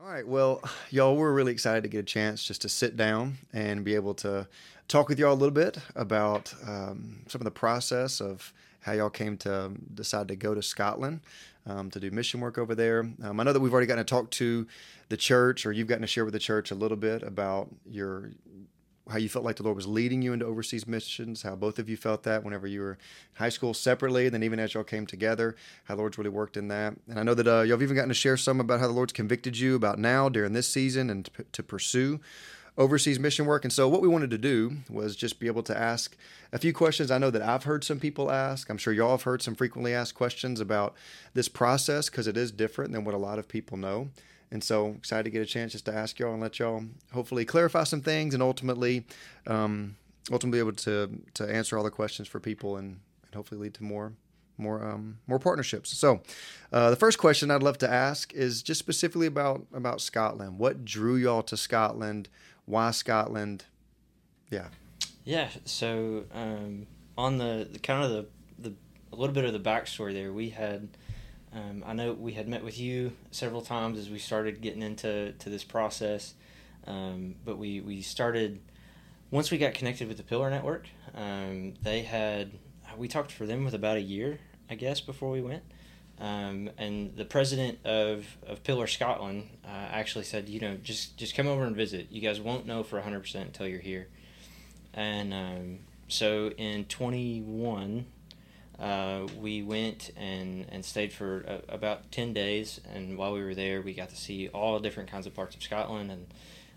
All right. Well, y'all, we're really excited to get a chance just to sit down and be able to talk with y'all a little bit about um, some of the process of how y'all came to decide to go to Scotland um, to do mission work over there. Um, I know that we've already gotten to talk to the church, or you've gotten to share with the church a little bit about your how you felt like the Lord was leading you into overseas missions, how both of you felt that whenever you were in high school separately, and then even as y'all came together, how the Lord's really worked in that. And I know that uh, y'all have even gotten to share some about how the Lord's convicted you about now during this season and to, to pursue overseas mission work. And so, what we wanted to do was just be able to ask a few questions. I know that I've heard some people ask. I'm sure y'all have heard some frequently asked questions about this process because it is different than what a lot of people know. And so excited to get a chance just to ask y'all and let y'all hopefully clarify some things and ultimately, um, ultimately able to to answer all the questions for people and, and hopefully lead to more more um, more partnerships. So, uh, the first question I'd love to ask is just specifically about about Scotland. What drew y'all to Scotland? Why Scotland? Yeah. Yeah. So um, on the, the kind of the the a little bit of the backstory there, we had um, I know we had met with you several times as we started getting into to this process, um, but we, we started once we got connected with the Pillar Network. Um, they had we talked for them with about a year, I guess, before we went. Um, and the president of, of Pillar Scotland uh, actually said, you know, just just come over and visit. You guys won't know for hundred percent until you're here. And um, so in twenty one uh, we went and, and stayed for a, about 10 days. And while we were there, we got to see all different kinds of parts of Scotland and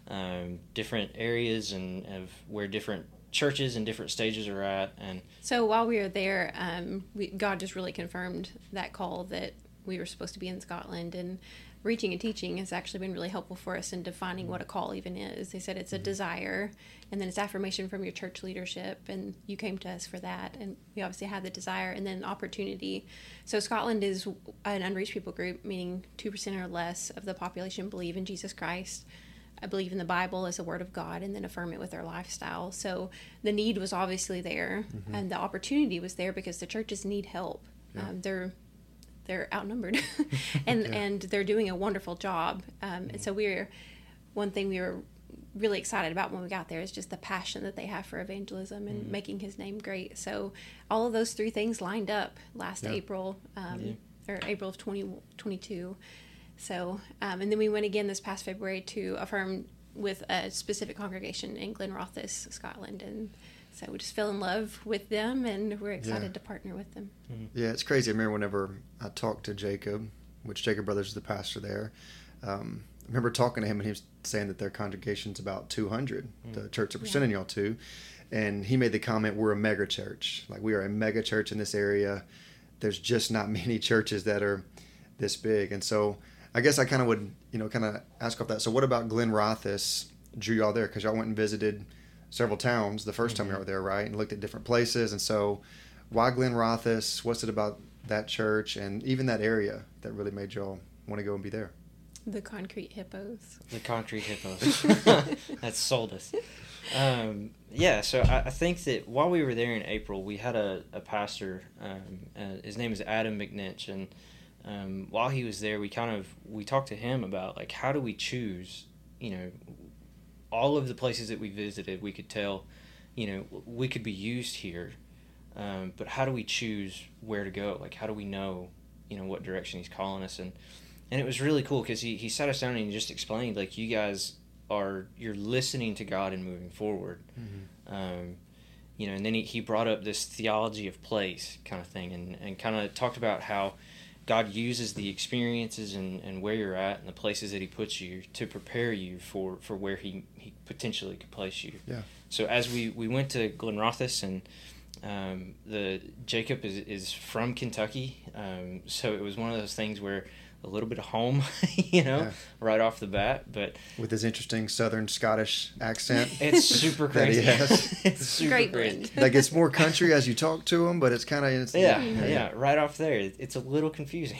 um, different areas and of where different churches and different stages are at. And so while we were there, um, we, God just really confirmed that call that we were supposed to be in Scotland. And reaching and teaching has actually been really helpful for us in defining what a call even is. They said it's a mm-hmm. desire, and then it's affirmation from your church leadership, and you came to us for that, and we obviously had the desire, and then opportunity. So Scotland is an unreached people group, meaning two percent or less of the population believe in Jesus Christ. I believe in the Bible as a word of God and then affirm it with their lifestyle. So the need was obviously there mm-hmm. and the opportunity was there because the churches need help. Yeah. Um, they're they're outnumbered, and yeah. and they're doing a wonderful job. Um, and so we're one thing we were really excited about when we got there is just the passion that they have for evangelism and mm making his name great. So all of those three things lined up last yeah. April, um, yeah. or April of 2022. so, um, and then we went again this past February to affirm with a specific congregation in Glenrothes, Scotland, and so we just fell in love with them and we're excited yeah. to partner with them. Mm-hmm. Yeah, it's crazy. I remember whenever I talked to Jacob, which Jacob Brothers is the pastor there. Um, I remember talking to him and he was saying that their congregation's about 200, mm. the church that we're yeah. sending y'all to. And he made the comment, we're a mega church. Like we are a mega church in this area. There's just not many churches that are this big. And so I guess I kind of would, you know, kind of ask off that. So what about Glenrothes drew y'all there? Because y'all went and visited – several towns the 1st mm-hmm. time we were there, right? And looked at different places. And so, why Glen Glenrothes? What's it about that church and even that area that really made y'all want to go and be there? The concrete hippos. The concrete hippos. that sold us. Um, yeah, so I, I, think that while we were there in April, we had a, a pastor. Um, uh, his name is Adam McNinch, and um, while he was there, we kind of we talked to him about like how do we choose, you know, all of the places that we visited, we could tell, you know, we could be used here. Um, but how do we choose where to go? Like, how do we know, you know, what direction he's calling us? And and it was really cool because he, he sat us down and he just explained, like, you guys are you're listening to God and moving forward. Mm-hmm. Um, you know, and then he, he brought up this theology of place kind of thing and, and kind of talked about how God uses the experiences and, and where you're at and the places that He puts you to prepare you for, for where He, he potentially could place you. Yeah. So as we, we went to Glenrothes and um, the Jacob is, is from Kentucky, um, so it was one of those things where a little bit of home, you know, yeah. right off the bat. But with his interesting Southern Scottish accent, it's super crazy. it's super Great crazy. Like it's more country as you talk to him, but it's kind of yeah, yeah, yeah, right off there. It's a little confusing.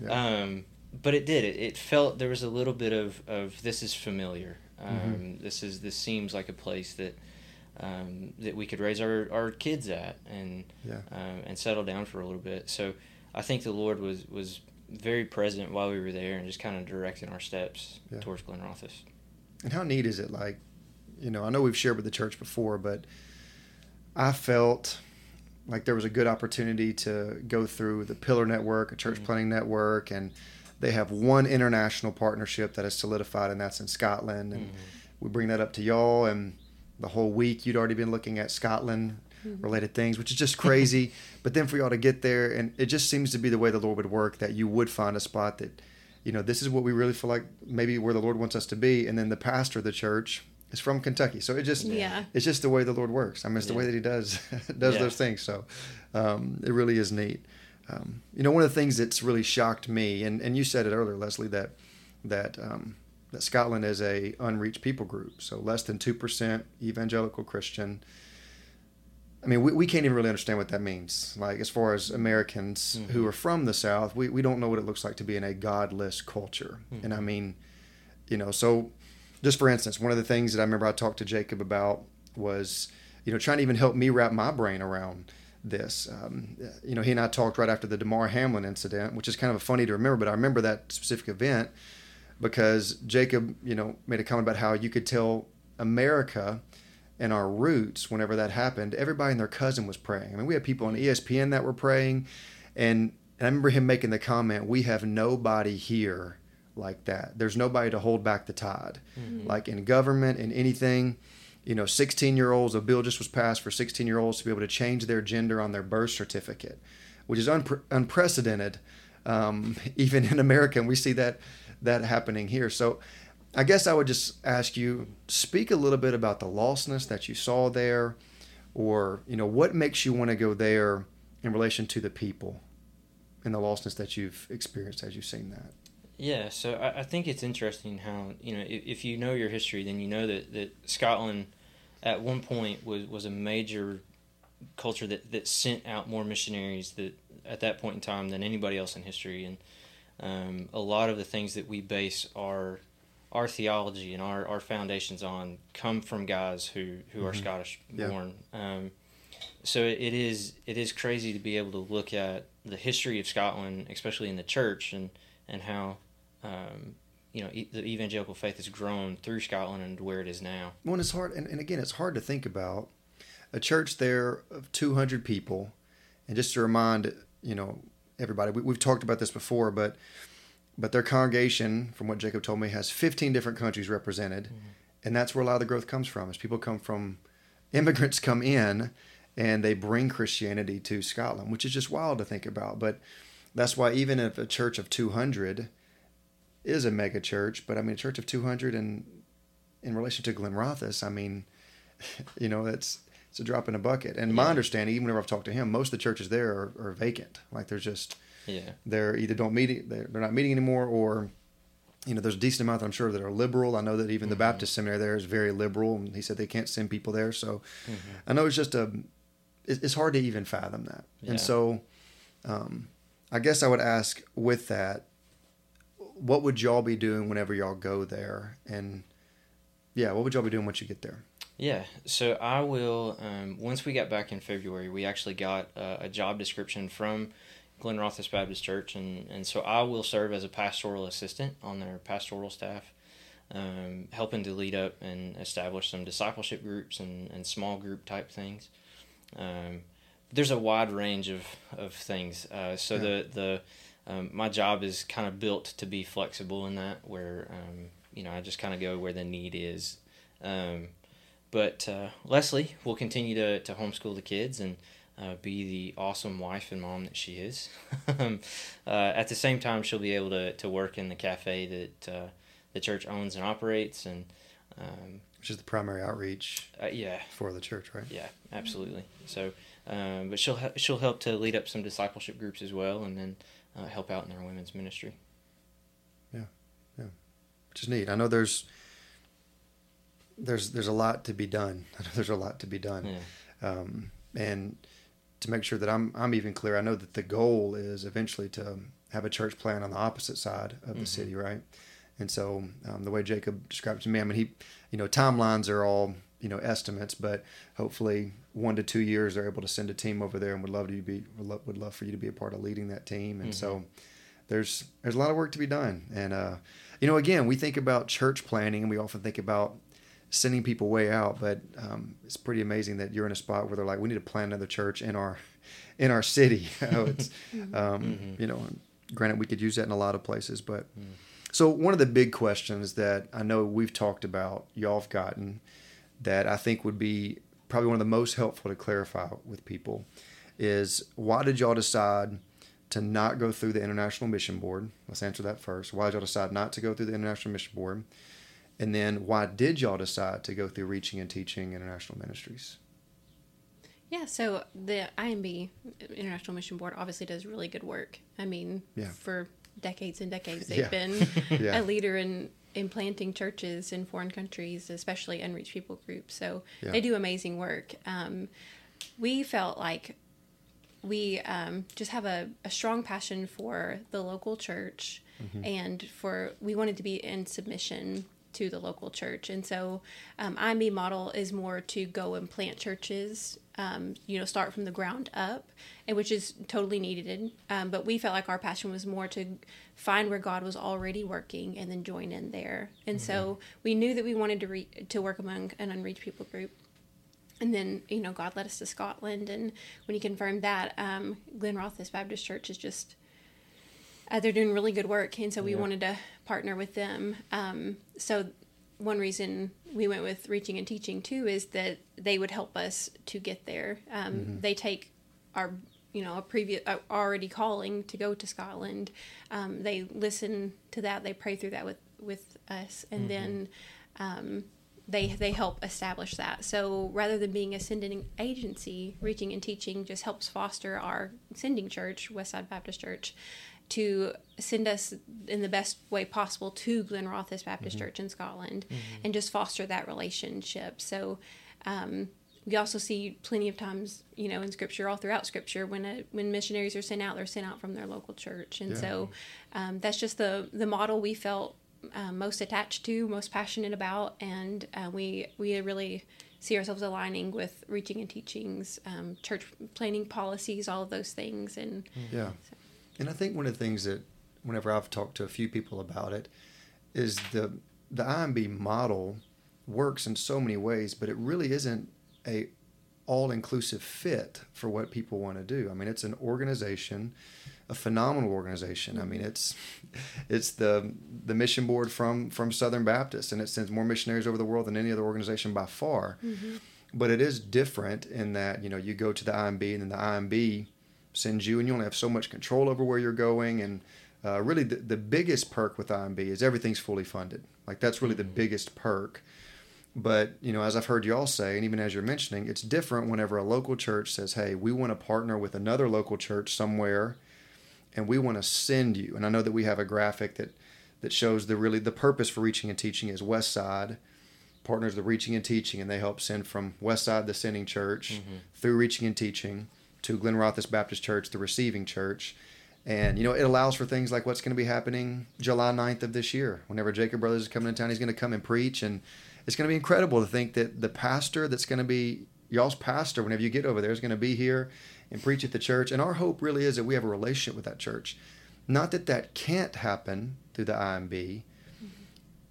yeah, um, but it did. It, it felt there was a little bit of of this is familiar. Um, mm-hmm. This is this seems like a place that. Um, that we could raise our, our kids at and yeah. um, and settle down for a little bit. So I think the Lord was was very present while we were there and just kind of directing our steps Yeah. towards Glenrothes. And how neat is it? Like, you know, I know we've shared with the church before, but I felt like there was a good opportunity to go through the Pillar Network, a church Mhm. planning network, and they have one international partnership that is solidified, and that's in Scotland. And Mhm. we bring that up to y'all, and the whole week you'd already been looking at Scotland related things, which is just crazy. but then for y'all to get there, and it just seems to be the way the Lord would work that you would find a spot that, you know, this is what we really feel like maybe where the Lord wants us to be. And then the pastor of the church is from Kentucky, so it just Yeah. it's just the way the Lord works. I mean, it's the way that He does does Yeah. those things. So um, it really is neat. Um, you know, one of the things that's really shocked me, and, and you said it earlier, Leslie, that that um, that Scotland is a unreached people group, so less than two percent evangelical Christian. I mean, we, we can't even really understand what that means. Like, as far as Americans Mhm. who are from the South, we, we don't know what it looks like to be in a godless culture. Mhm. And I mean, you know, so just for instance, one of the things that I remember I talked to Jacob about was, you know, trying to even help me wrap my brain around this. Um, you know, he and I talked right after the Damar Hamlin incident, which is kind of funny to remember, but I remember that specific event because Jacob, you know, made a comment about how you could tell America and our roots whenever that happened. Everybody and their cousin was praying. I mean, we had people on ESPN that were praying, and, and I remember him making the comment, "We have nobody here like that. There's nobody to hold back the tide, Mhm. like in government in anything." You know, 16 year olds, a bill just was passed for 16 year olds to be able to change their gender on their birth certificate, which is unpre- unprecedented, um, even in America. And we see that that happening here. So I guess I would just ask you speak a little bit about the lostness that you saw there, or you know what makes you want to go there in relation to the people and the lostness that you've experienced as you've seen that. Yeah, so I, I think it's interesting how you know if, if you know your history, then you know that, that Scotland at one point was, was a major culture that, that sent out more missionaries that at that point in time than anybody else in history, and um, a lot of the things that we base our our theology and our, our foundations on come from guys who, who are Mhm. Scottish Yeah. born. Um, so it is it is crazy to be able to look at the history of Scotland, especially in the church, and and how um, you know e- the evangelical faith has grown through Scotland and where it is now. Well, and it's hard, and, and again, it's hard to think about a church there of 200 people, and just to remind you know everybody, we, we've talked about this before, but but their congregation, from what Jacob told me, has 15 different countries represented, mm-hmm. and that's where a lot of the growth comes from. Is people come from immigrants come in and they bring Christianity to Scotland, which is just wild to think about. But that's why even if a church of 200 is a mega church, but I mean a church of 200 and in relation to Glenrothes, I mean, you know, it's it's a drop in a bucket. And my understanding, even whenever I've talked to him, most of the churches there are, are vacant. Like they're just Yeah, they're either don't meet they're, they're not meeting anymore, or you know, there's a decent amount I'm sure that are liberal. I know that even the Mhm. Baptist seminary there is very liberal, and he said they can't send people there. So Mhm. I know it's just a it's hard to even fathom that. Yeah. And so, um, I guess I would ask with that, what would y'all be doing whenever y'all go there? And yeah, what would y'all be doing once you get there? Yeah, so I will. Um, once we got back in February, we actually got uh, a job description from Glenrothes Baptist Church, and, and so I will serve as a pastoral assistant on their pastoral staff, um, helping to lead up and establish some discipleship groups and, and small group type things. Um, there's a wide range of, of things. Uh, so Yeah. the the um, my job is kind of built to be flexible in that, where um, you know I just kind of go where the need is. Um, but uh, Leslie will continue to, to homeschool the kids and uh, be the awesome wife and mom that she is. um, uh, at the same time, she'll be able to, to work in the cafe that uh, the church owns and operates. And um, Which is the primary outreach uh, yeah, for the church, right? yeah, absolutely. So, um, but she'll he- she'll help to lead up some discipleship groups as well, and then uh, help out in our women's ministry. Yeah, yeah, which is neat. I know there's there's there's a lot to be done. I know there's a lot to be done. Yeah. um, and to make sure that I'm I'm even clear, I know that the goal is eventually to have a church plan on the opposite side of the Mhm. city, right? And so um, the way Jacob described it to me, I mean, he, you know, timelines are all you know estimates, but hopefully one to two years they're able to send a team over there, and would love to be would love, would love for you to be a part of leading that team. And so there's there's a lot of work to be done, and uh, you know, again, we think about church planning, and we often think about sending people way out, but um, it's pretty amazing that you're in a spot where they're like, we need to plant another church in our in our city. it's Mm-hmm. um, Mm-hmm. you know, granted we could use that in a lot of places, but Mm. so one of the big questions that I know we've talked about, y'all have gotten, that I think would be probably one of the most helpful to clarify with people is why did y'all decide to not go through the International Mission Board? Let's answer that first. Why did y'all decide not to go through the International Mission Board? And then why did y'all decide to go through Reaching and Teaching International Ministries? Yeah, so the IMB International Mission Board obviously does really good work. I mean, Yeah. for decades and decades, they've Yeah. been Yeah. a leader in in planting churches in foreign countries, especially unreached people groups. So they do amazing work. Um, we felt like we um, just have a, a strong passion for the local church and for we wanted to be in submission to the local church. And so um, IMB model is more to go and plant churches um, you know start from the ground up and which is totally needed. Um, but we felt like our passion was more to find where God was already working and then join in there. And so we knew that we wanted to re- to work among an unreached people group. And then you know God led us to Scotland, and when He confirmed that, um, Glenrothes Baptist Church is just uh, they're doing really good work, and so we Yeah. wanted to partner with them. Um, so one reason we went with Reaching and Teaching too is that they would help us to get there. Um, They take our you know a previous uh, already calling to go to Scotland. Um, they listen to that, they pray through that with with us, and then. Um, they they help establish that. So rather than being a sending agency, reaching and teaching just helps foster our sending church, Westside Baptist Church, to send us in the best way possible to Glenrothes Baptist Church in Scotland, and just foster that relationship. So. Um, we also see plenty of times, you know, in Scripture, all throughout Scripture, when a, when missionaries are sent out, they're sent out from their local church, and Yeah. so um, that's just the the model we felt um, most attached to, most passionate about, and uh, we we really see ourselves aligning with reaching and teachings, um, church planning policies, all of those things, and Yeah. And I think one of the things that whenever I've talked to a few people about it is the the IMB model works in so many ways, but it really isn't a all inclusive fit for what people want to do. I mean, it's an organization, a phenomenal organization. I mean, it's it's the the mission board from from Southern Baptist, and it sends more missionaries over the world than any other organization by far. Mm-hmm. But it is different in that you know you go to the IMB, and then the IMB sends you, and you only have so much control over where you're going. And uh, really, the, the biggest perk with IMB is everything's fully funded. Like that's really the biggest perk. But you know, as I've heard y'all say, and even as you're mentioning, it's different whenever a local church says, "Hey, we want to partner with another local church somewhere, and we want to send you." And I know that we have a graphic that that shows the really the purpose for reaching and teaching is West Side partners the reaching and teaching, and they help send from West Side the sending church through reaching and teaching to Glenrothes Baptist Church, the receiving church. And you know, it allows for things like what's going to be happening July 9th of this year. Whenever Jacob Brothers is coming to town, he's going to come and preach and it's going to be incredible to think that the pastor that's going to be y'all's pastor whenever you get over there is going to be here and preach at the church. And our hope really is that we have a relationship with that church. Not that that can't happen through the IMB, mm-hmm.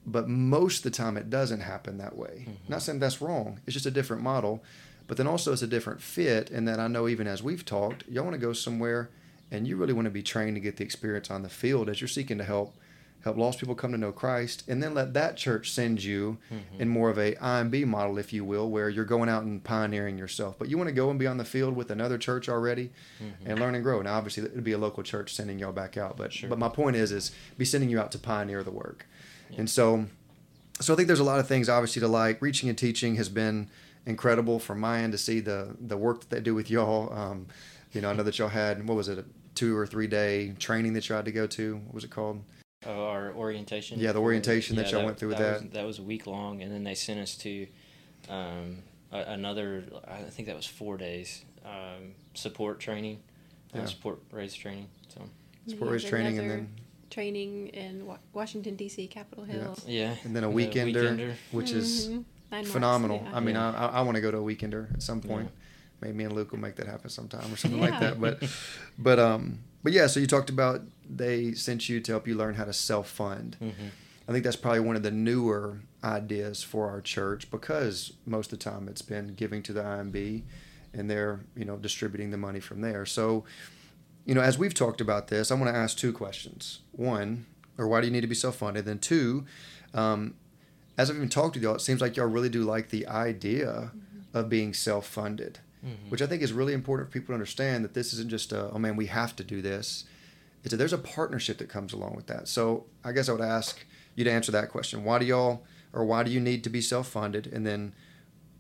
but most of the time it doesn't happen that way. Mm-hmm. Not saying that's wrong. It's just a different model. But then also it's a different fit in that I know even as we've talked, y'all want to go somewhere and you really want to be trained to get the experience on the field as you're seeking to help help lost people come to know Christ, and then let that church send you mm-hmm. in more of a IMB model, if you will, where you're going out and pioneering yourself. But you want to go and be on the field with another church already mm-hmm. and learn and grow. Now, obviously, it'd be a local church sending y'all back out, but Sure. but my point is, is be sending you out to pioneer the work, and so so I think there's a lot of things obviously to like. Reaching and teaching has been incredible from my end to see the the work that they do with y'all. Um, you know, I know that y'all had what was it, a two or three day training that you had to go to. What was it called? Oh, our orientation. Yeah, the orientation that y'all went through with Was, that. that was a week long, and then they sent us to um, a, another. I think that was four days um, support training, uh, Yeah. support race training. So support race There's training and then training in Washington D.C. Capitol Hill. yeah, and then a the weekender, which is Nine months, phenomenal. yeah. I mean, Yeah. I, I want to go to a weekender at some point. Maybe me and Luke will make that happen sometime or something like that. But, but, um, but yeah. So you talked about they sent you to help you learn how to self fund. Mm-hmm. I think that's probably one of the newer ideas for our church because most of the time it's been giving to the IMB and they're, you know, distributing the money from there. So, you know, as we've talked about this, I want to ask two questions. One, or why do you need to be self funded? Then two, um, as I've even talked to y'all, it seems like y'all really do like the idea mm-hmm. of being self funded, mm-hmm. which I think is really important for people to understand that this isn't just a, oh man, we have to do this. It's a, there's a partnership that comes along with that. So I guess I would ask you to answer that question. Why do y'all, or why do you need to be self funded? And then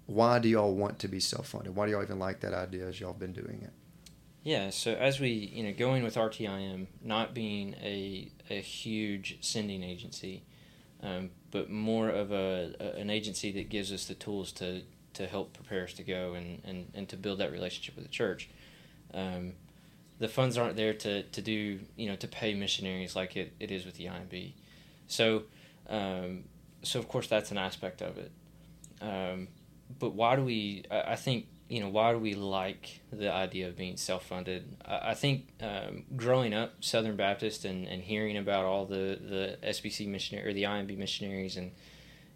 why do y'all want to be self funded? Why do y'all even like that idea as y'all been doing it? Yeah, so as we, you know, going with RTIM, not being a, a huge sending agency, um, but more of a, a, an agency that gives us the tools to, to help prepare us to go and, and, and to build that relationship with the church. Um, the funds aren't there to, to do, you know, to pay missionaries like it, it is with the IMB. So, um, so of course that's an aspect of it. Um, but why do we, I, I think you know, why do we like the idea of being self funded? I, I, think um, growing up Southern Baptist and, and hearing about all the, the SBC missionary or the IMB missionaries, and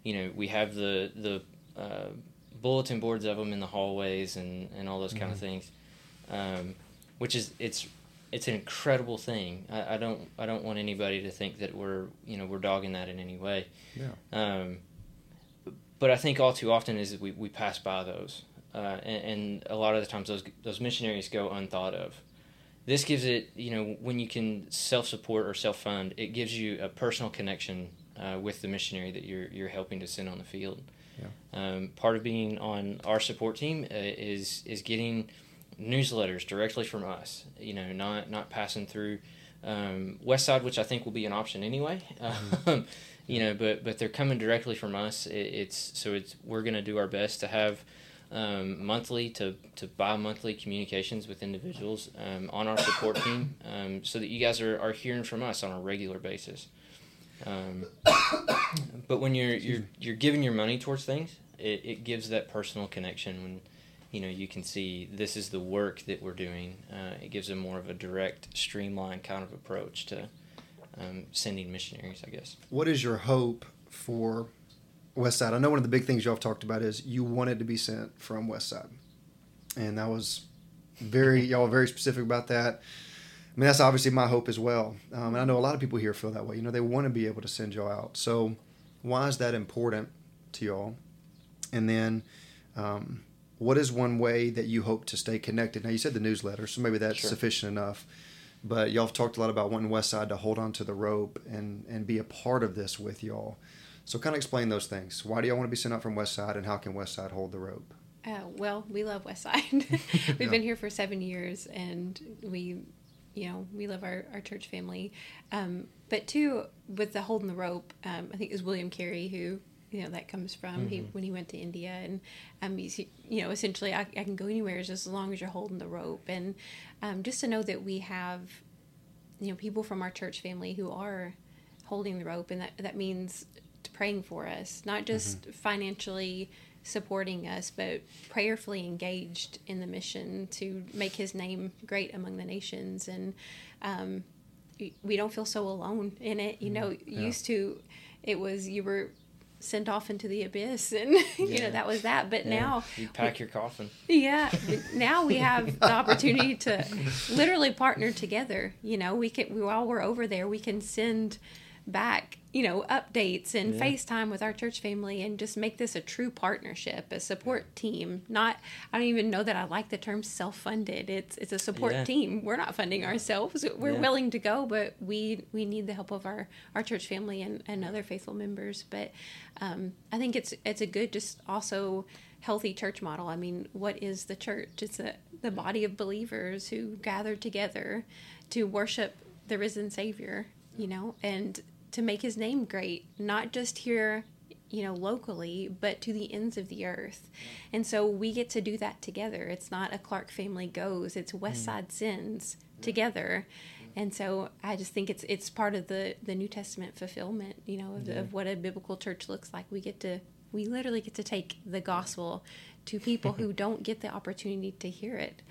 you know, we have the the uh, bulletin boards of them in the hallways and, and all those mm-hmm. kind of things, um, which is it's it's an incredible thing. I, I, don't I don't want anybody to think that we're you know we're dogging that in any way. Yeah. Um, but I think all too often is we, we pass by those uh, and, and, a lot of the times those those missionaries go unthought of. This gives it, you know, when you can self support or self fund, it gives you a personal connection uh, with the missionary that you're you're helping to send on the field. Yeah. Um, part of being on our support team uh, is is getting newsletters directly from us. You know, not not passing through um, Westside, which I think will be an option anyway. Mm-hmm. you know, but but they're coming directly from us. It, it's so it's we're going to do our best to have um, monthly to, to bi-monthly communications with individuals um, on our support team um, so that you guys are, are hearing from us on a regular basis. Um, but when you're you're you're giving your money towards things it, it gives that personal connection when you know you can see this is the work that we're doing. Uh, it gives a more of a direct streamlined kind of approach to um, sending missionaries i guess. What is your hope for West Side. I know one of the big things y'all have talked about is you wanted to be sent from West Side, and that was very y'all very specific about that. I mean, that's obviously my hope as well, um, and I know a lot of people here feel that way. You know, they want to be able to send y'all out. So, why is that important to y'all? And then, um, what is one way that you hope to stay connected? Now, you said the newsletter, so maybe that's sure. sufficient enough. But y'all have talked a lot about wanting West Side to hold on to the rope and and be a part of this with y'all. So, kind of explain those things. Why do y'all want to be sent out from West Side, and how can West Side hold the rope? Uh, well, we love West Side. We've yeah. been here for seven years, and we, you know, we love our, our church family. Um, but two, with the holding the rope, um, I think it was William Carey who you know that comes from mm-hmm. he when he went to India and um he's, you know essentially I, I can go anywhere just as long as you're holding the rope and um, just to know that we have you know people from our church family who are holding the rope and that that means praying for us, not just mm-hmm. financially supporting us, but prayerfully engaged in the mission to make His name great among the nations. And um, we don't feel so alone in it. You know, yeah. used to, it was you were sent off into the abyss and you yeah. know that was that but yeah. now you pack we, your coffin yeah now we have the opportunity to literally partner together you know we can while we're over there we can send back, you know, updates and yeah. FaceTime with our church family and just make this a true partnership, a support yeah. team. Not I don't even know that I like the term self-funded. It's it's a support yeah. team. We're not funding ourselves. We're willing to go, but we we need the help of our our church family and, and other faithful members. But um, I think it's it's a good just also healthy church model. I mean, what is the church? It's a, the body of believers who gather together to worship the risen Savior, you know, and to make his name great, not just here, you know, locally, but to the ends of the earth. And so we get to do that together. It's not a Clark family goes, it's West mm. Side sins together. And so I just think it's it's part of the the New Testament fulfillment, you know, of, yeah. of what a biblical church looks like. We get to we literally get to take the gospel to people who don't get the opportunity to hear it.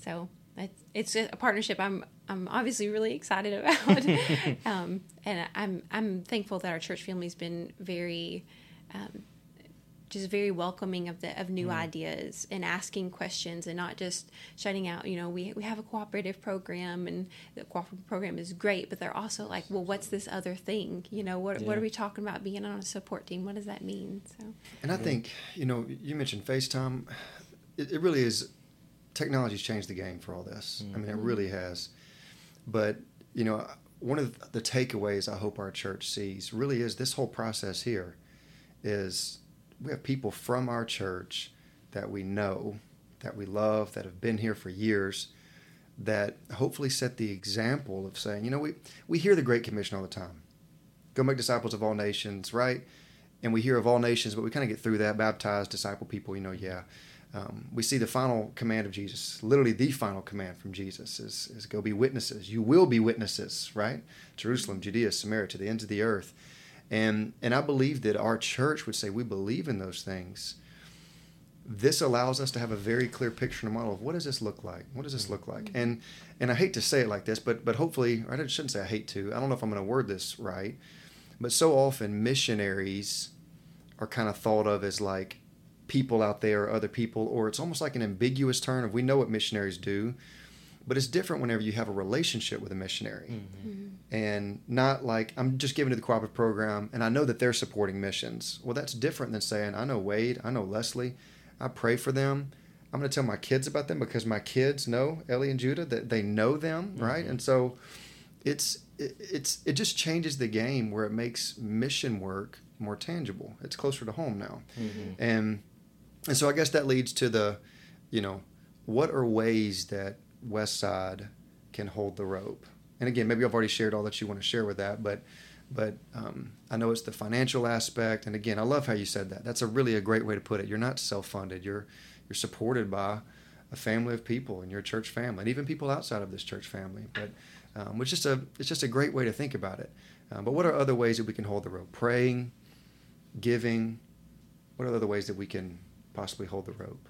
So it's, it's a partnership I'm I'm obviously really excited about, um, and I'm I'm thankful that our church family's been very. Um, just very welcoming of the of new mm. ideas and asking questions and not just shutting out you know we, we have a cooperative program and the cooperative program is great but they're also like well what's this other thing you know what, yeah. what are we talking about being on a support team what does that mean so and i think you know you mentioned facetime it, it really is technology's changed the game for all this mm. i mean it mm-hmm. really has but you know one of the takeaways i hope our church sees really is this whole process here is we have people from our church that we know, that we love, that have been here for years, that hopefully set the example of saying, you know, we, we hear the Great Commission all the time go make disciples of all nations, right? And we hear of all nations, but we kind of get through that, baptize, disciple people, you know, yeah. Um, we see the final command of Jesus, literally the final command from Jesus is, is go be witnesses. You will be witnesses, right? Jerusalem, Judea, Samaria, to the ends of the earth. And and I believe that our church would say we believe in those things. This allows us to have a very clear picture and model of what does this look like? What does this look like? Mm-hmm. And and I hate to say it like this, but but hopefully, I shouldn't say I hate to. I don't know if I'm going to word this right, but so often missionaries are kind of thought of as like people out there, or other people, or it's almost like an ambiguous term of we know what missionaries do, but it's different whenever you have a relationship with a missionary mm-hmm. Mm-hmm. and not like i'm just giving to the cooperative program and i know that they're supporting missions well that's different than saying i know wade i know leslie i pray for them i'm going to tell my kids about them because my kids know ellie and judah that they know them mm-hmm. right and so it's it, it's it just changes the game where it makes mission work more tangible it's closer to home now mm-hmm. and and so i guess that leads to the you know what are ways that West Side can hold the rope. And again, maybe I've already shared all that you want to share with that, but but um, I know it's the financial aspect. And again, I love how you said that. That's a really a great way to put it. You're not self-funded. You're you're supported by a family of people in your church family, and even people outside of this church family. But um, it's just a it's just a great way to think about it. Um, but what are other ways that we can hold the rope? Praying, giving. What are other ways that we can possibly hold the rope?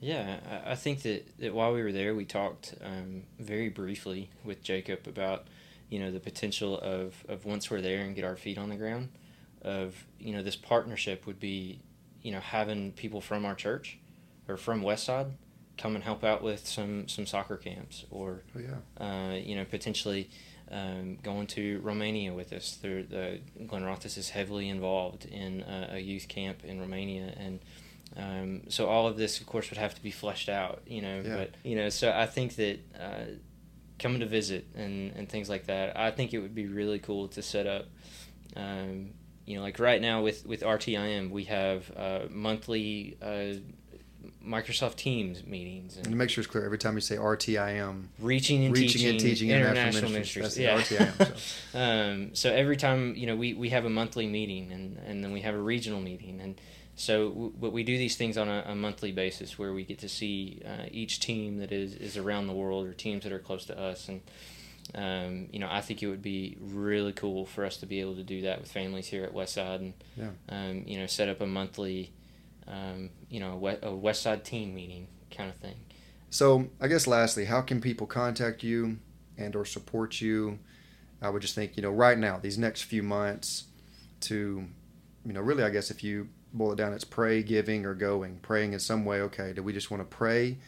Yeah, I think that, that while we were there, we talked um, very briefly with Jacob about, you know, the potential of, of once we're there and get our feet on the ground, of, you know, this partnership would be, you know, having people from our church or from Westside come and help out with some, some soccer camps or, oh, yeah. uh, you know, potentially um, going to Romania with us. The, the Glenrothes is heavily involved in a, a youth camp in Romania and – um, so all of this, of course, would have to be fleshed out, you know. Yeah. But you know, so I think that uh, coming to visit and and things like that, I think it would be really cool to set up. Um, you know, like right now with with RTIM, we have uh, monthly uh, Microsoft Teams meetings. And, and, to make sure it's clear, every time you say RTIM, reaching and reaching teaching, and teaching international, international ministries. Yeah. RTIM. So. um, so every time you know we, we have a monthly meeting and, and then we have a regional meeting and so but we do these things on a, a, monthly basis where we get to see uh, each team that is, is around the world or teams that are close to us. And, um, you know, I think it would be really cool for us to be able to do that with families here at Westside and, yeah. um, you know, set up a monthly, um, you know, a Westside team meeting kind of thing. So I guess lastly, how can people contact you and or support you? I would just think, you know, right now, these next few months to, you know, really, I guess if you boil it down, it's pray, giving, or going. Praying in some way. Okay, do we just want to pray?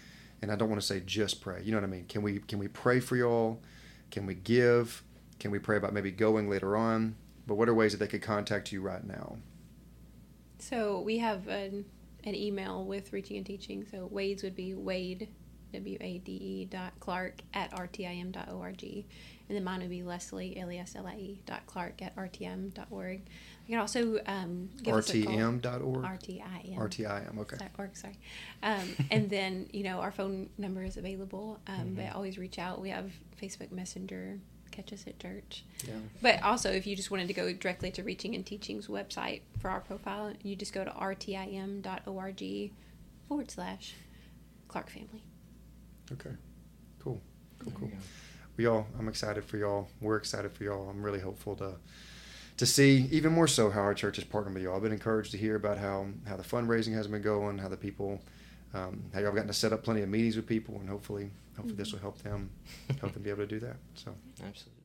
And I don't want to say just pray. You know what I mean? Can we can we pray for y'all? Can we give? Can we pray about maybe going later on? But what are ways that they could contact you right now? So we have an, an email with Reaching and Teaching. So Wade's would be Wade, W A D E dot Clark at RTIM dot org. And then mine would be Leslie, L E S L I E dot Clark at RTM dot org. You can also um, give RTM.org? RTIM. RTIM, okay. Sorry, org, sorry. Um, and then, you know, our phone number is available, um, mm-hmm. but always reach out. We have Facebook Messenger, catch us at church. Yeah. But also, if you just wanted to go directly to Reaching and Teaching's website for our profile, you just go to rtim.org forward slash Clark Family. Okay, cool, cool, cool. We all, I'm excited for y'all. We're excited for y'all. I'm really hopeful to to see even more so how our church is partnering with y'all. I've been encouraged to hear about how how the fundraising has been going, how the people um, how y'all gotten to set up plenty of meetings with people, and hopefully, hopefully this will help them help them be able to do that. So Absolutely.